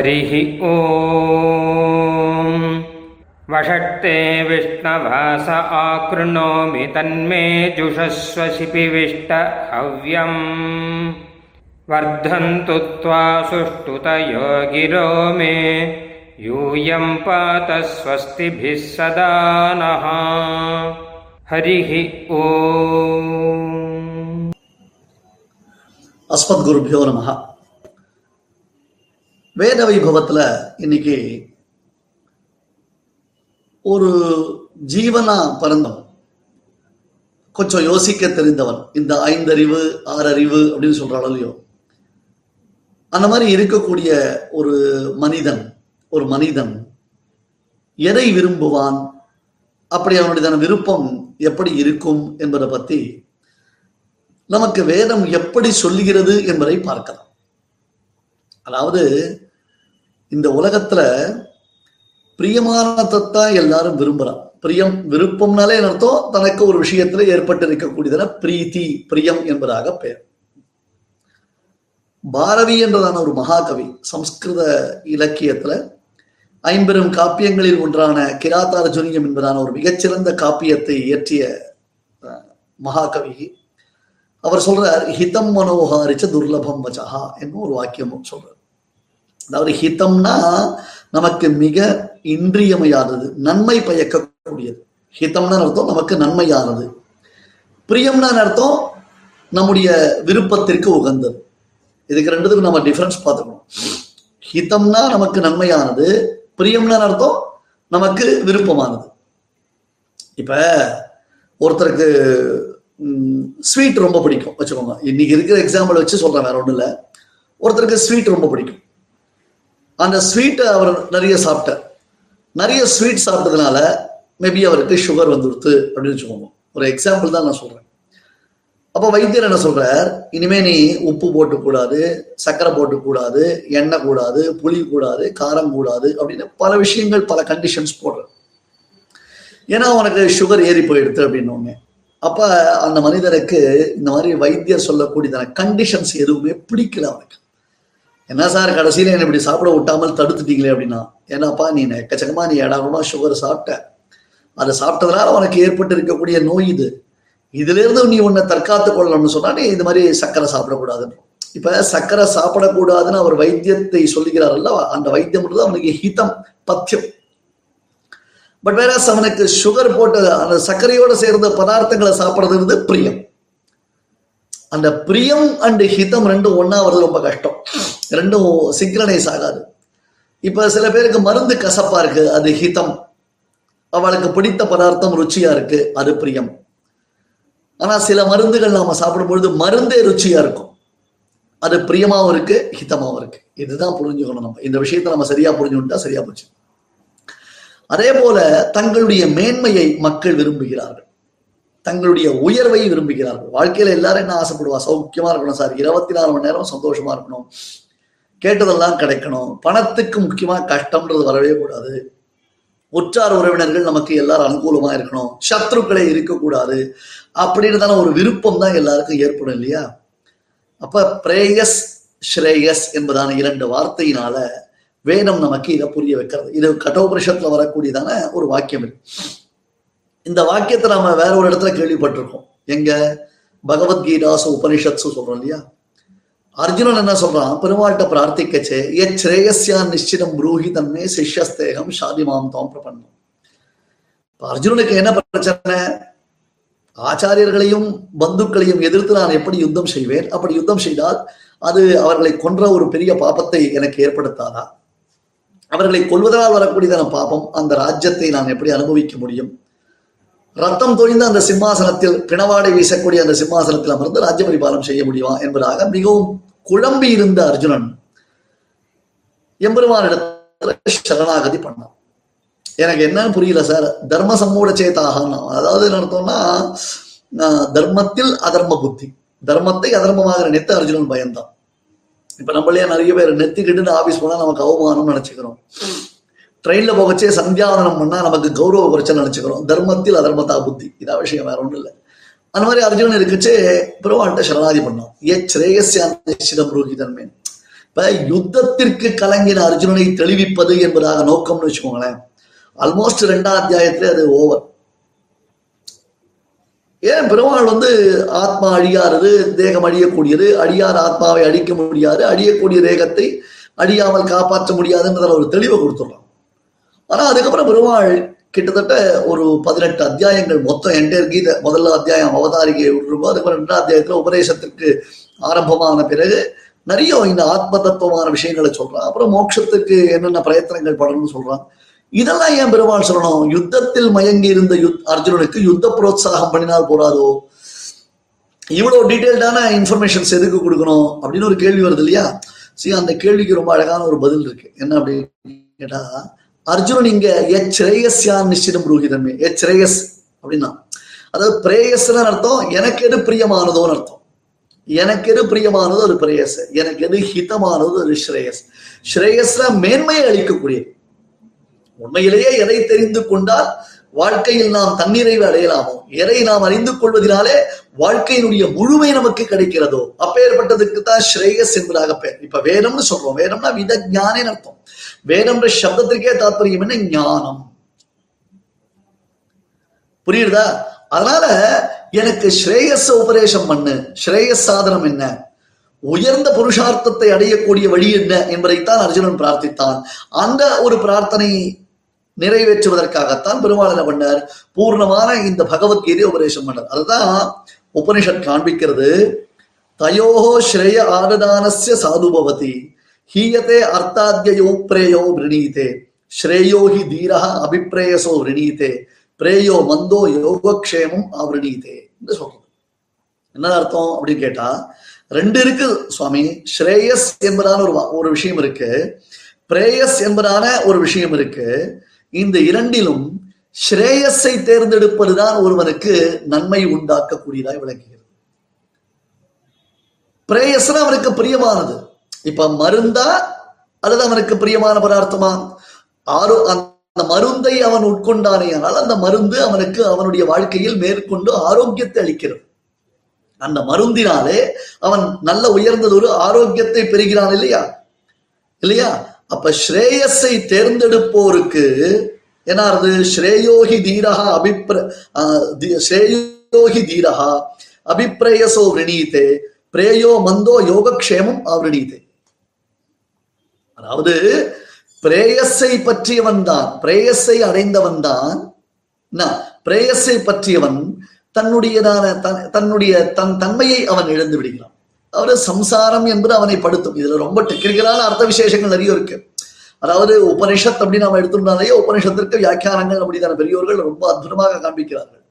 हरिः ॐ वषट्ते विष्णस आकृणोमि तन्मे जुषस्वशिपिविष्ट हव्यम्। वर्धन्तु त्वा सुष्ठुतयो गिरो मे पात स्वस्तिभिः सदा नः। हरिः ॐ अस्मद्गुरुभ्यो नमः। வேத வைபவத்துல இன்னைக்கு ஒரு ஜீவனா பிறந்தவன். கொஞ்சம் யோசிக்க தெரிந்தவன். இந்த ஐந்தறிவு ஆறறிவு அப்படின்னு சொல்றாள் இல்லையோ. அந்த மாதிரி இருக்கக்கூடிய ஒரு மனிதன் ஒரு மனிதன் எதை விரும்புவான்? அப்படி அவனுடைய விருப்பம் எப்படி இருக்கும் என்பதை பத்தி நமக்கு வேதம் எப்படி சொல்லுகிறது என்பதை பார்க்கலாம். அதாவது இந்த உலகத்துல பிரியமானதான் எல்லாரும் விரும்புறான். பிரியம் விருப்பம்னாலே என்ன அர்த்தம்? தனக்கு ஒரு விஷயத்துல ஏற்பட்டு இருக்கக்கூடியதுல பிரீத்தி பிரியம் என்பதாக பெயர். பாரதி என்றதான ஒரு மகாகவி சம்ஸ்கிருத இலக்கியத்துல ஐம்பெரும் காப்பியங்களில் ஒன்றான கிராத்தார்ஜுனியம் என்பதான ஒரு மிகச்சிறந்த காப்பியத்தை இயற்றிய மகாகவி. அவர் சொல்றார் ஹிதம் மனோகாரிச்ச துர்லபம் வச்சஹா என்னும் ஒரு வாக்கியம் சொல்றார். அதாவது ஹிதம்னா நமக்கு மிக இன்றியமையாதது நன்மை பயக்கக்கூடியது. ஹிதம்னா அர்த்தம்? நமக்கு நன்மையானது. பிரியம்னா அர்த்தம்? நம்முடைய விருப்பத்திற்கு உகந்தது. இதுக்கு ரெண்டுத்துக்கும் நம்ம டிஃபரன்ஸ் பார்த்துக்கணும். ஹிதம்னா நமக்கு நன்மையானது பிரியம்னா அர்த்தம்? நமக்கு விருப்பமானது. இப்ப ஒருத்தருக்கு ஸ்வீட் ரொம்ப பிடிக்கும். வச்சுக்கோங்க. இன்னைக்கு இருக்கிற எக்ஸாம்பிள் வச்சு சொல்றேன் வேற ஒன்றும் இல்லை. ஒருத்தருக்கு ஸ்வீட் ரொம்ப பிடிக்கும். அந்த ஸ்வீட்டை அவர் நிறைய சாப்பிட்டார். நிறைய ஸ்வீட் சாப்பிட்டதுனால மேபி அவருக்கு சுகர் வந்துடுத்து அப்படின்னு வச்சுக்கோங்க ஒரு எக்ஸாம்பிள் தான் நான் சொல்றேன். அப்போ வைத்தியர் என்ன சொல்றார்? இனிமே நீ உப்பு போட்டுக்கூடாது சர்க்கரை போட்டுக்கூடாது எண்ணெய் கூடாது புளி கூடாது காரம் கூடாது அப்படின்னு பல விஷயங்கள் பல கண்டிஷன்ஸ் போடுற ஏன்னா உனக்கு சுகர் ஏறி போயிடுது அப்படின்னு அப்ப அந்த மனிதருக்கு இந்த மாதிரி வைத்தியர் சொல்லக்கூடியதான கண்டிஷன்ஸ் எதுவுமே பிடிக்கல அவனுக்கு. என்ன சார் கடைசியில என்ன இப்படி சாப்பிட விட்டாமல் தடுத்துட்டீங்களே அப்படின்னா? ஏன்னாப்பா நீ எக்கச்சக்கமா நீ இடமா சுகர் சாப்பிட்ட. அதை சாப்பிட்டதுனால உனக்கு ஏற்பட்டு இருக்கக்கூடிய நோய் இது. இதுல இருந்து நீ உன்னை தற்காத்து கொள்ளணும்னு சொன்னா நீ இந்த மாதிரி சர்க்கரை சாப்பிடக்கூடாதுன்னு. இப்ப சர்க்கரை சாப்பிடக்கூடாதுன்னு அவர் வைத்தியத்தை சொல்லுகிறார் அல்லவா? அந்த வைத்தியம் அவனுக்கு ஹிதம் பத்தியம் பட் வேற அவனுக்கு சுகர் போட்டு அந்த சர்க்கரையோட சேர்ந்த பதார்த்தங்களை சாப்பிடுறது பிரியம். அந்த பிரியம் அண்டு ஹிதம் ரெண்டும் ஒன்றா வர்றது ரொம்ப கஷ்டம். ரெண்டும் சிங்க்ரனைஸ் ஆகாது. இப்ப சில பேருக்கு மருந்து கசப்பா இருக்கு அது ஹிதம். அவளுக்கு பிடித்த பதார்த்தம் ருச்சியா இருக்கு அது பிரியம். ஆனா சில மருந்துகள் நாம சாப்பிடும் பொழுது மருந்தே ருச்சியா இருக்கும். அது பிரியமாவும் இருக்கு ஹிதமாவும் இருக்கு. இதுதான் புரிஞ்சுக்கணும் நம்ம. இந்த விஷயத்தை நம்ம சரியா புரிஞ்சுக்கிட்டா சரியா போச்சு. அதே போல தங்களுடைய மேன்மையை மக்கள் விரும்புகிறார்கள். தங்களுடைய உயர்வை விரும்புகிறார்கள். வாழ்க்கையில எல்லாரும் என்ன ஆசைப்படுவா? சௌக்கியமா இருக்கணும் சார். இருபத்தி நாலு மணி நேரம் சந்தோஷமா இருக்கணும். கேட்டதெல்லாம் கிடைக்கணும். பணத்துக்கு முக்கியமா கஷ்டம்ன்றது வரவே கூடாது. உற்றார் உறவினர்கள் நமக்கு எல்லாரும் அனுகூலமா இருக்கணும். சத்ருக்களே இருக்கக்கூடாது. அப்படின்னு தானே ஒரு விருப்பம் தான் எல்லாருக்கும் ஏற்படும் இல்லையா? அப்ப பிரேயஸ் ஸ்ரேயஸ் என்பதான இரண்டு வார்த்தையினால வேதம் நமக்கு இதை புரிய வைக்கிறது. இது கட்டோபரிஷத்துல வரக்கூடியதான ஒரு வாக்கியம் இருக்கு இந்த வாக்கியத்தை நாம வேற ஒரு இடத்துல கேள்விப்பட்டிருக்கோம். எங்க பகவத்கீதாசு உபனிஷத்ஸு சொல்றோம் இல்லையா? அர்ஜுனன் என்ன சொல்றான்? பெருமாள்கிட்ட பிரார்த்திக்கச்சே எ ஸ்ரேயஸ்யான் நிச்சிதம் ப்ரூஹி தன்மே சிஷ்யஸ்தேகம் ஷாதிமாம் தாம் பிரபன்னம். அர்ஜுனனுக்கு என்ன பிரச்சனை? ஆச்சாரியர்களையும் பந்துக்களையும் எதிர்த்து நான் எப்படி யுத்தம் செய்வேன்? அப்படி யுத்தம் செய்தால் அது அவர்களை கொன்ற ஒரு பெரிய பாபத்தை எனக்கு ஏற்படுத்தாதா? அவர்களை கொள்வதனால் வரக்கூடியதான பாபம் அந்த ராஜ்யத்தை நான் எப்படி அனுபவிக்க முடியும்? ரத்தம் தொழிந்த அந்த சிம்மாசனத்தில் பிணவாடை வீசக்கூடிய அந்த சிம்மாசனத்தில் அமர்ந்து ராஜ்ய பரிபாலம் செய்ய முடியுமா என்பதாக மிகவும் குழம்பி இருந்த அர்ஜுனன் எம்பெருமானிடத்துல சரணாகதி பண்ணான். எனக்கு என்னன்னு புரியல சார். தர்ம சம்மூட சேத்தாகனா அதாவது என்ன அர்த்தம்னா தர்மத்தில் அதர்ம புத்தி. தர்மத்தை அதர்மமாக நினைத்து அர்ஜுனன் பயந்தான். இப்ப நம்மளே நிறைய பேர் நெத்திக்கிட்டு ஆபீஸ் போனா நமக்கு அவமானம் நினைச்சுக்கிறோம். ட்ரெயின்ல போகச்சே சந்தியாவதனம் பண்ணா நமக்கு கௌரவ குறைச்சல் நினைச்சுக்கிறோம். தர்மத்தில் அதர்மத்தா புத்தி. இதான் விஷயம் வேற ஒண்ணும் இல்லை. அந்த மாதிரி அர்ஜுனன் இருக்குச்சே பெருமாள்கிட்ட சரணாதி பண்ணோம். ஏ ஸ்ரேயஸ்யான் நிச்சிதம் ரோஹிதன்மே இப்ப யுத்தத்திற்கு கலங்கின அர்ஜுனனை தெளிவிப்பது என்பதாக நோக்கம்னு வச்சுக்கோங்களேன். ஆல்மோஸ்ட் ரெண்டாம் அத்தியாயத்துல அது ஓவர் ஏன் பெருமாள் வந்து ஆத்மா அழியாதது தேகம் அழியக்கூடியது? அழியார் ஆத்மாவை அழிக்க முடியாது. அழியக்கூடிய தேகத்தை அழியாமல் காப்பாற்ற முடியாதுன்றதுல ஒரு தெளிவை கொடுத்துடலாம் ஆனா அதுக்கப்புறம் பெருமாள் கிட்டத்தட்ட ஒரு பதினெட்டு அத்தியாயங்கள் மொத்தம் என்டையர் கீதை முதல்ல அத்தியாயம் அவதாரிகை விட்டுருப்போம் அதுக்கப்புறம் ரெண்டாம் அத்தியாயத்துல உபதேசத்திற்கு ஆரம்பமான பிறகு நிறைய இந்த ஆத்ம தத்துவமான விஷயங்களை சொல்றான். அப்புறம் மோட்சத்துக்கு என்னென்ன பிரயத்தனங்கள் படணும்னு சொல்றான். இதெல்லாம் ஏன் பெருமாள் சொல்லணும்? யுத்தத்தில் மயங்கி இருந்த யுத் அர்ஜுனனுக்கு யுத்த புரோத்சாகம் பண்ணினால் போறாதோ இவ்வளவு டீட்டெயில்டான இன்ஃபர்மேஷன்ஸ் எதுக்கு கொடுக்கணும்? அப்படின்னு ஒரு கேள்வி வருது இல்லையா? சரி அந்த கேள்விக்கு ரொம்ப அழகான ஒரு பதில் இருக்கு. என்ன அப்படின்னு கேட்டா அர்ஜுனன் இங்க எச்ரேயஸ்யான் நிச்சயம் புரோகிதமே எச்ரேயஸ் அப்படின்னா அதாவது பிரேயஸ்னு அர்த்தம் எனக்கு எது பிரியமானதோன்னு அர்த்தம். எனக்கு எது பிரியமானது ஒரு பிரேயஸ் எனக்கு எது ஹிதமானது ஒரு ஸ்ரேயஸ். ஸ்ரேயஸ்ல மேன்மையை அளிக்கக்கூடியது. உண்மையிலேயே எதை தெரிந்து கொண்டால் வாழ்க்கையில் நாம் தன்னிறைவு அடையலாமோ? எதை நாம் அறிந்து கொள்வதனாலே வாழ்க்கையினுடைய முழுமை நமக்கு கிடைக்கிறதோ? அப்பேற்பட்டதுக்கு தான் ஸ்ரேயஸ் என்பதாக பெயர். இப்ப வேதம்னு சொல்றோம். வேதம்னா வித ஞானேன்னு அர்த்தம். வேதம்ன்ற சப்தத்திற்கே தாத்பரியம் என்ன? ஞானம். புரியுதா? அதனால எனக்கு ஸ்ரேயஸ் உபதேசம் பண்ணு. ஸ்ரேயஸ் சாதனம் என்ன? உயர்ந்த புருஷார்த்தத்தை அடையக்கூடிய வழி என்ன? என்பதைத்தான் அர்ஜுனன் பிரார்த்தித்தான். அந்த ஒரு பிரார்த்தனை நிறைவேற்றுவதற்காகத்தான் பெருமாள் என்ன பண்ணார்? பூர்ணமான இந்த பகவத்கீதை உபதேசம் பண்ணார். அதுதான் உபனிஷத் காண்பிக்கிறது தயோஹோ ஸ்ரேய ஆததானஸ்ய சாதுபவதி ஹீயத்தே அர்த்தாத்யோ பிரேயோ விரணீதே ஸ்ரேயோ ஹி தீரஹ அபிப்ரேயசோ விரணீதே பிரேயோ மந்தோ யோகக்ஷேமம் ஆவிரணீதே என்று சொல்றது என்ன அர்த்தம் அப்படின்னு கேட்டா ரெண்டு இருக்கு சுவாமி. ஸ்ரேயஸ் என்பதான ஒரு ஒரு விஷயம் இருக்கு. பிரேயஸ் என்பதான ஒரு விஷயம் இருக்கு. இந்த இரண்டிலும் ஸ்ரேயஸை தேர்ந்தெடுப்பதுதான் ஒருவனுக்கு நன்மை உண்டாக்கக்கூடியதாய் விளங்குகிறது. பிரேயஸ்னா அவனுக்கு பிரியமானது. இப்ப மருந்தா அல்லது அவனுக்கு பிரியமான பதார்த்தமா? ஆரோ அந்த மருந்தை அவன் உட்கொண்டானே ஆனால் அந்த மருந்து அவனுக்கு அவனுடைய வாழ்க்கையில் மேற்கொண்டு ஆரோக்கியத்தை அளிக்கிறது. அந்த மருந்தினாலே அவன் நல்ல உயர்ந்ததொரு ஆரோக்கியத்தை பெறுகிறான் இல்லையா? இல்லையா? அப்ப ஸ்ரேயஸை தேர்ந்தெடுப்போருக்கு ஏன்னா அது ஸ்ரேயோகி தீரகா அபிப்ர ஆஹ் ஸ்ரேயோகி தீரஹா அபிப்ரேயசோ விரணீதே பிரேயோ மந்தோ யோகக்ஷேமம் ஆவிரணீதே. அதாவது பிரேயஸை பற்றியவன் தான் பிரேயஸை அடைந்தவன் தான் பிரேயஸை பற்றியவன் தன்னுடையதான தன்- தன்னுடைய தன் தன்மையை அவன் இழந்து விடுகிறான். அதாவது சம்சாரம் என்பது அவனை படுத்தும். இதுல ரொம்ப டெக்னிக்கலான அர்த்த விசேஷங்கள் நிறைய இருக்கு. அதாவது உபனிஷத் அப்படின்னு நம்ம எடுத்துட்டாலேயே உபனிஷத்திற்கு வியாக்கியானங்கள் அப்படிதான. பெரியோர்கள் ரொம்ப அற்புதமாக காண்பிக்கிறார்கள்.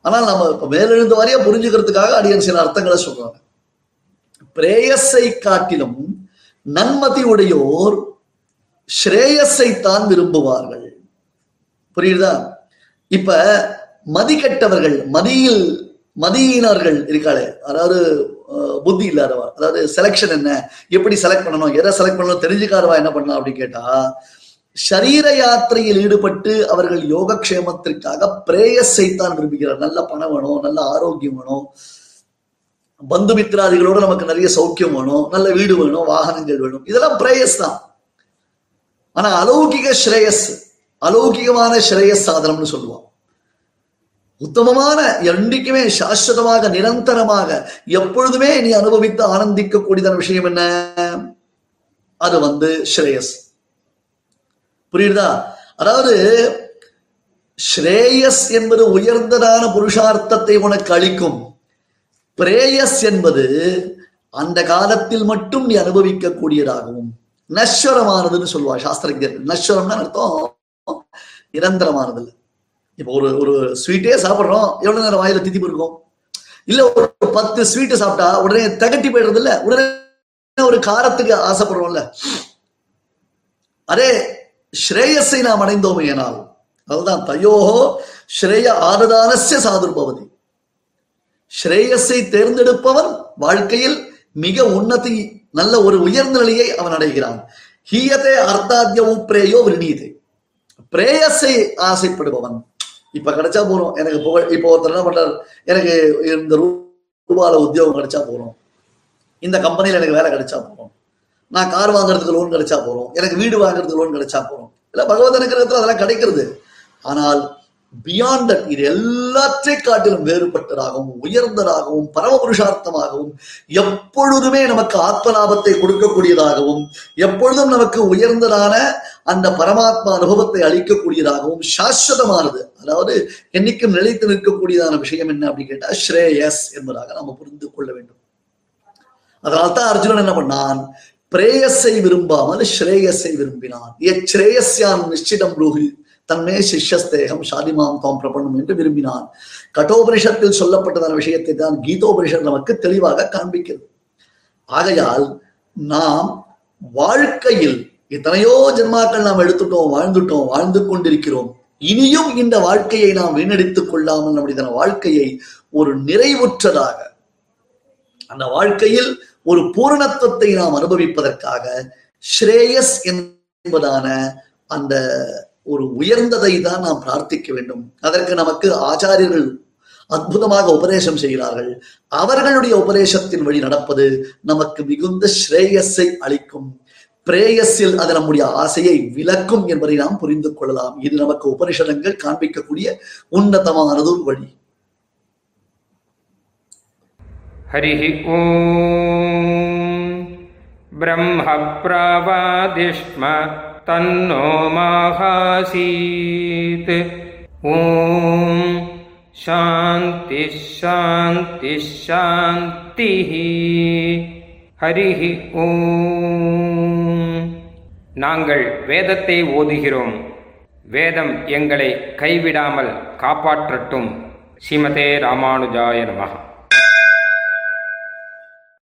ஆனால் நம்ம இப்ப மேலெழுந்த வாரியா புரிஞ்சுக்கிறதுக்காக அடியன் சில அர்த்தங்களை சொல்றாங்க. பிரேயஸை காட்டிலும் நன்மதி உடையோர் ஸ்ரேயஸை தான் விரும்புவார்கள். புரியுதா? இப்ப மதி கெட்டவர்கள் மதியில் மதியினர்கள் இருக்காளே. அதாவது புத்தி இல்லாதவா? அதாவது செலெக்ஷன் என்ன? எப்படி செலக்ட் பண்ணணும்? எதை செலக்ட் பண்ணணும்? தெரிஞ்சுக்காதவா என்ன பண்ணலாம் அப்படின்னு கேட்டா சரீர யாத்திரையில் ஈடுபட்டு அவர்கள் யோகக்ஷேமத்திற்காக பிரேயஸை தான் விரும்புகிறார். நல்ல பணம் வேணும் நல்ல ஆரோக்கியம் வேணும். பந்து மித்ராதிகளோட நமக்கு நிறைய சௌக்கியம் வேணும் நல்ல வீடு வேணும் வாகனங்கள் வேணும். இதெல்லாம் பிரேயஸ் தான். ஆனா அலௌகிக ஸ்ரேயஸ் அலௌகிகமான ஸ்ரேயஸ் சாதனம்னு சொல்லுவோம் உத்தமமான என்றைக்குமே சாஸ்வதமாக நிரந்தரமாக எப்பொழுதுமே நீ அனுபவித்து ஆனந்திக்க கூடியதான விஷயம் என்ன? அது வந்து ஸ்ரேயஸ். புரியுதா? அதாவது ஸ்ரேயஸ் என்பது உயர்ந்ததான புருஷார்த்தத்தை உனக்கு அளிக்கும். பிரேயஸ் என்பது அந்த காலத்தில் மட்டும் நீ அனுபவிக்க கூடியதாகவும் நஸ்வரமானதுன்னு சொல்லுவா சாஸ்திரஜர். நஸ்வரம்னா அர்த்தம் நிரந்தரமானது இப்போ ஒரு ஒரு ஸ்வீட்டே சாப்பிடுறோம் எவ்வளவு நேரம் வாயில தித்திப்பு இருக்கும்? இல்ல ஒரு பத்து ஸ்வீட்டு சாப்பிட்டா உடனே தகட்டி போயிடுறது இல்ல உடனே ஒரு காரத்துக்கு ஆசைப்படுறோம்ல? அதே ஸ்ரேயஸை நாம் அடைந்தோம் ஏனால் அதுதான் தயோஹோ ஸ்ரேய ஆததானஸ்ய சாதுர்பவதி ஸ்ரேயஸை தேர்ந்தெடுப்பவன் வாழ்க்கையில் மிக உன்னதி நல்ல ஒரு உயர்ந்த நிலையை அவன் அடைகிறான். ஹீயதே அர்த்தாத்யவும் பிரேயோ விரணீதே. பிரேயஸை ஆசைப்படுபவன். இப்ப கிடைச்சா போறோம். எனக்கு புகழ் இப்போ ஒருத்தர் என்ன பண்றாரு? எனக்கு இந்த ரூபால உத்தியோகம் கிடைச்சா போறோம். இந்த கம்பெனியில எனக்கு வேலை கிடைச்சா போறோம். நான் கார் வாங்குறதுக்கு லோன் கிடைச்சா போறோம். எனக்கு வீடு வாங்குறதுக்கு லோன் கிடைச்சா போறோம். இல்ல பகவத் அனுகிரகத்துல அதெல்லாம் கிடைக்கிறது. ஆனால் பியாண்ட் தட் இது எல்லாற்றை காட்டிலும் வேறுபட்டதாகவும் உயர்ந்ததாகவும் பரமபுருஷார்த்தமாகவும் எப்பொழுதுமே நமக்கு ஆத்ம லாபத்தை கொடுக்கக்கூடியதாகவும் எப்பொழுதும் நமக்கு உயர்ந்ததான அந்த பரமாத்மா அனுபவத்தை அளிக்கக்கூடியதாகவும் சாஸ்வதமானது. அதாவது என்னைக்கும் நிலைத்து நிற்கக்கூடியதான விஷயம் என்ன அப்படின்னு கேட்டா ஸ்ரேயஸ் என்பதாக நம்ம புரிந்து கொள்ள வேண்டும். அதனால்தான் அர்ஜுனன் என்ன பண்ணான்? பிரேயஸை விரும்பாமல் ஸ்ரேயஸை விரும்பினான். ஏ ஸ்ரேயஸ்யான் நிச்சிடம் ரூஹி தன்மே சிஷ்யஸ்தேகம் ஷாதிமாம் தாம் பிரபணம் என்று விரும்பினான். கட்டோபனிஷத்தில் சொல்லப்பட்டதான விஷயத்தை தான் கீதோபனிஷத் நமக்கு தெளிவாக காண்பிக்கிறது. ஆகையால் நாம் வாழ்க்கையில் எத்தனையோ ஜென்மாக்கள் நாம் எடுத்துட்டோம் வாழ்ந்துட்டோம் வாழ்ந்து கொண்டிருக்கிறோம். இனியும் இந்த வாழ்க்கையை நாம் வீணடித்துக் கொள்ளாமல் நம்முடைய வாழ்க்கையை ஒரு நிறைவுற்றதாக அந்த வாழ்க்கையில் ஒரு பூரணத்துவத்தை நாம் அனுபவிப்பதற்காக ஸ்ரேயஸ் என்பதான அந்த ஒரு உயர்ந்ததை தான் நாம் பிரார்த்திக்க வேண்டும். அதற்கு நமக்கு ஆச்சாரியர்கள் அற்புதமாக உபதேசம் செய்கிறார்கள். அவர்களுடைய உபதேசத்தின் வழி நடப்பது நமக்கு மிகுந்த ஸ்ரேயஸை அளிக்கும். பிரேயஸில் அது நம்முடைய ஆசையை விளக்கும் என்பதை நாம் புரிந்து கொள்ளலாம். இது நமக்கு உபனிஷதங்கள் காண்பிக்கக்கூடிய உன்னதமானது ஒரு வழி. ஹரி ஓம். பிரம்ம பிரவாதிஷ்ம तन्नो माहासीत् ॐ शान्तिः शान्तिः शान्तिः ஹரிஹி ஓம் நாங்கள் வேதத்தை ஓதுகிறோம் வேதம் எங்களை கைவிடாமல் காப்பாற்றட்டும் ஸ்ரீமதே ராமானுஜாய நமः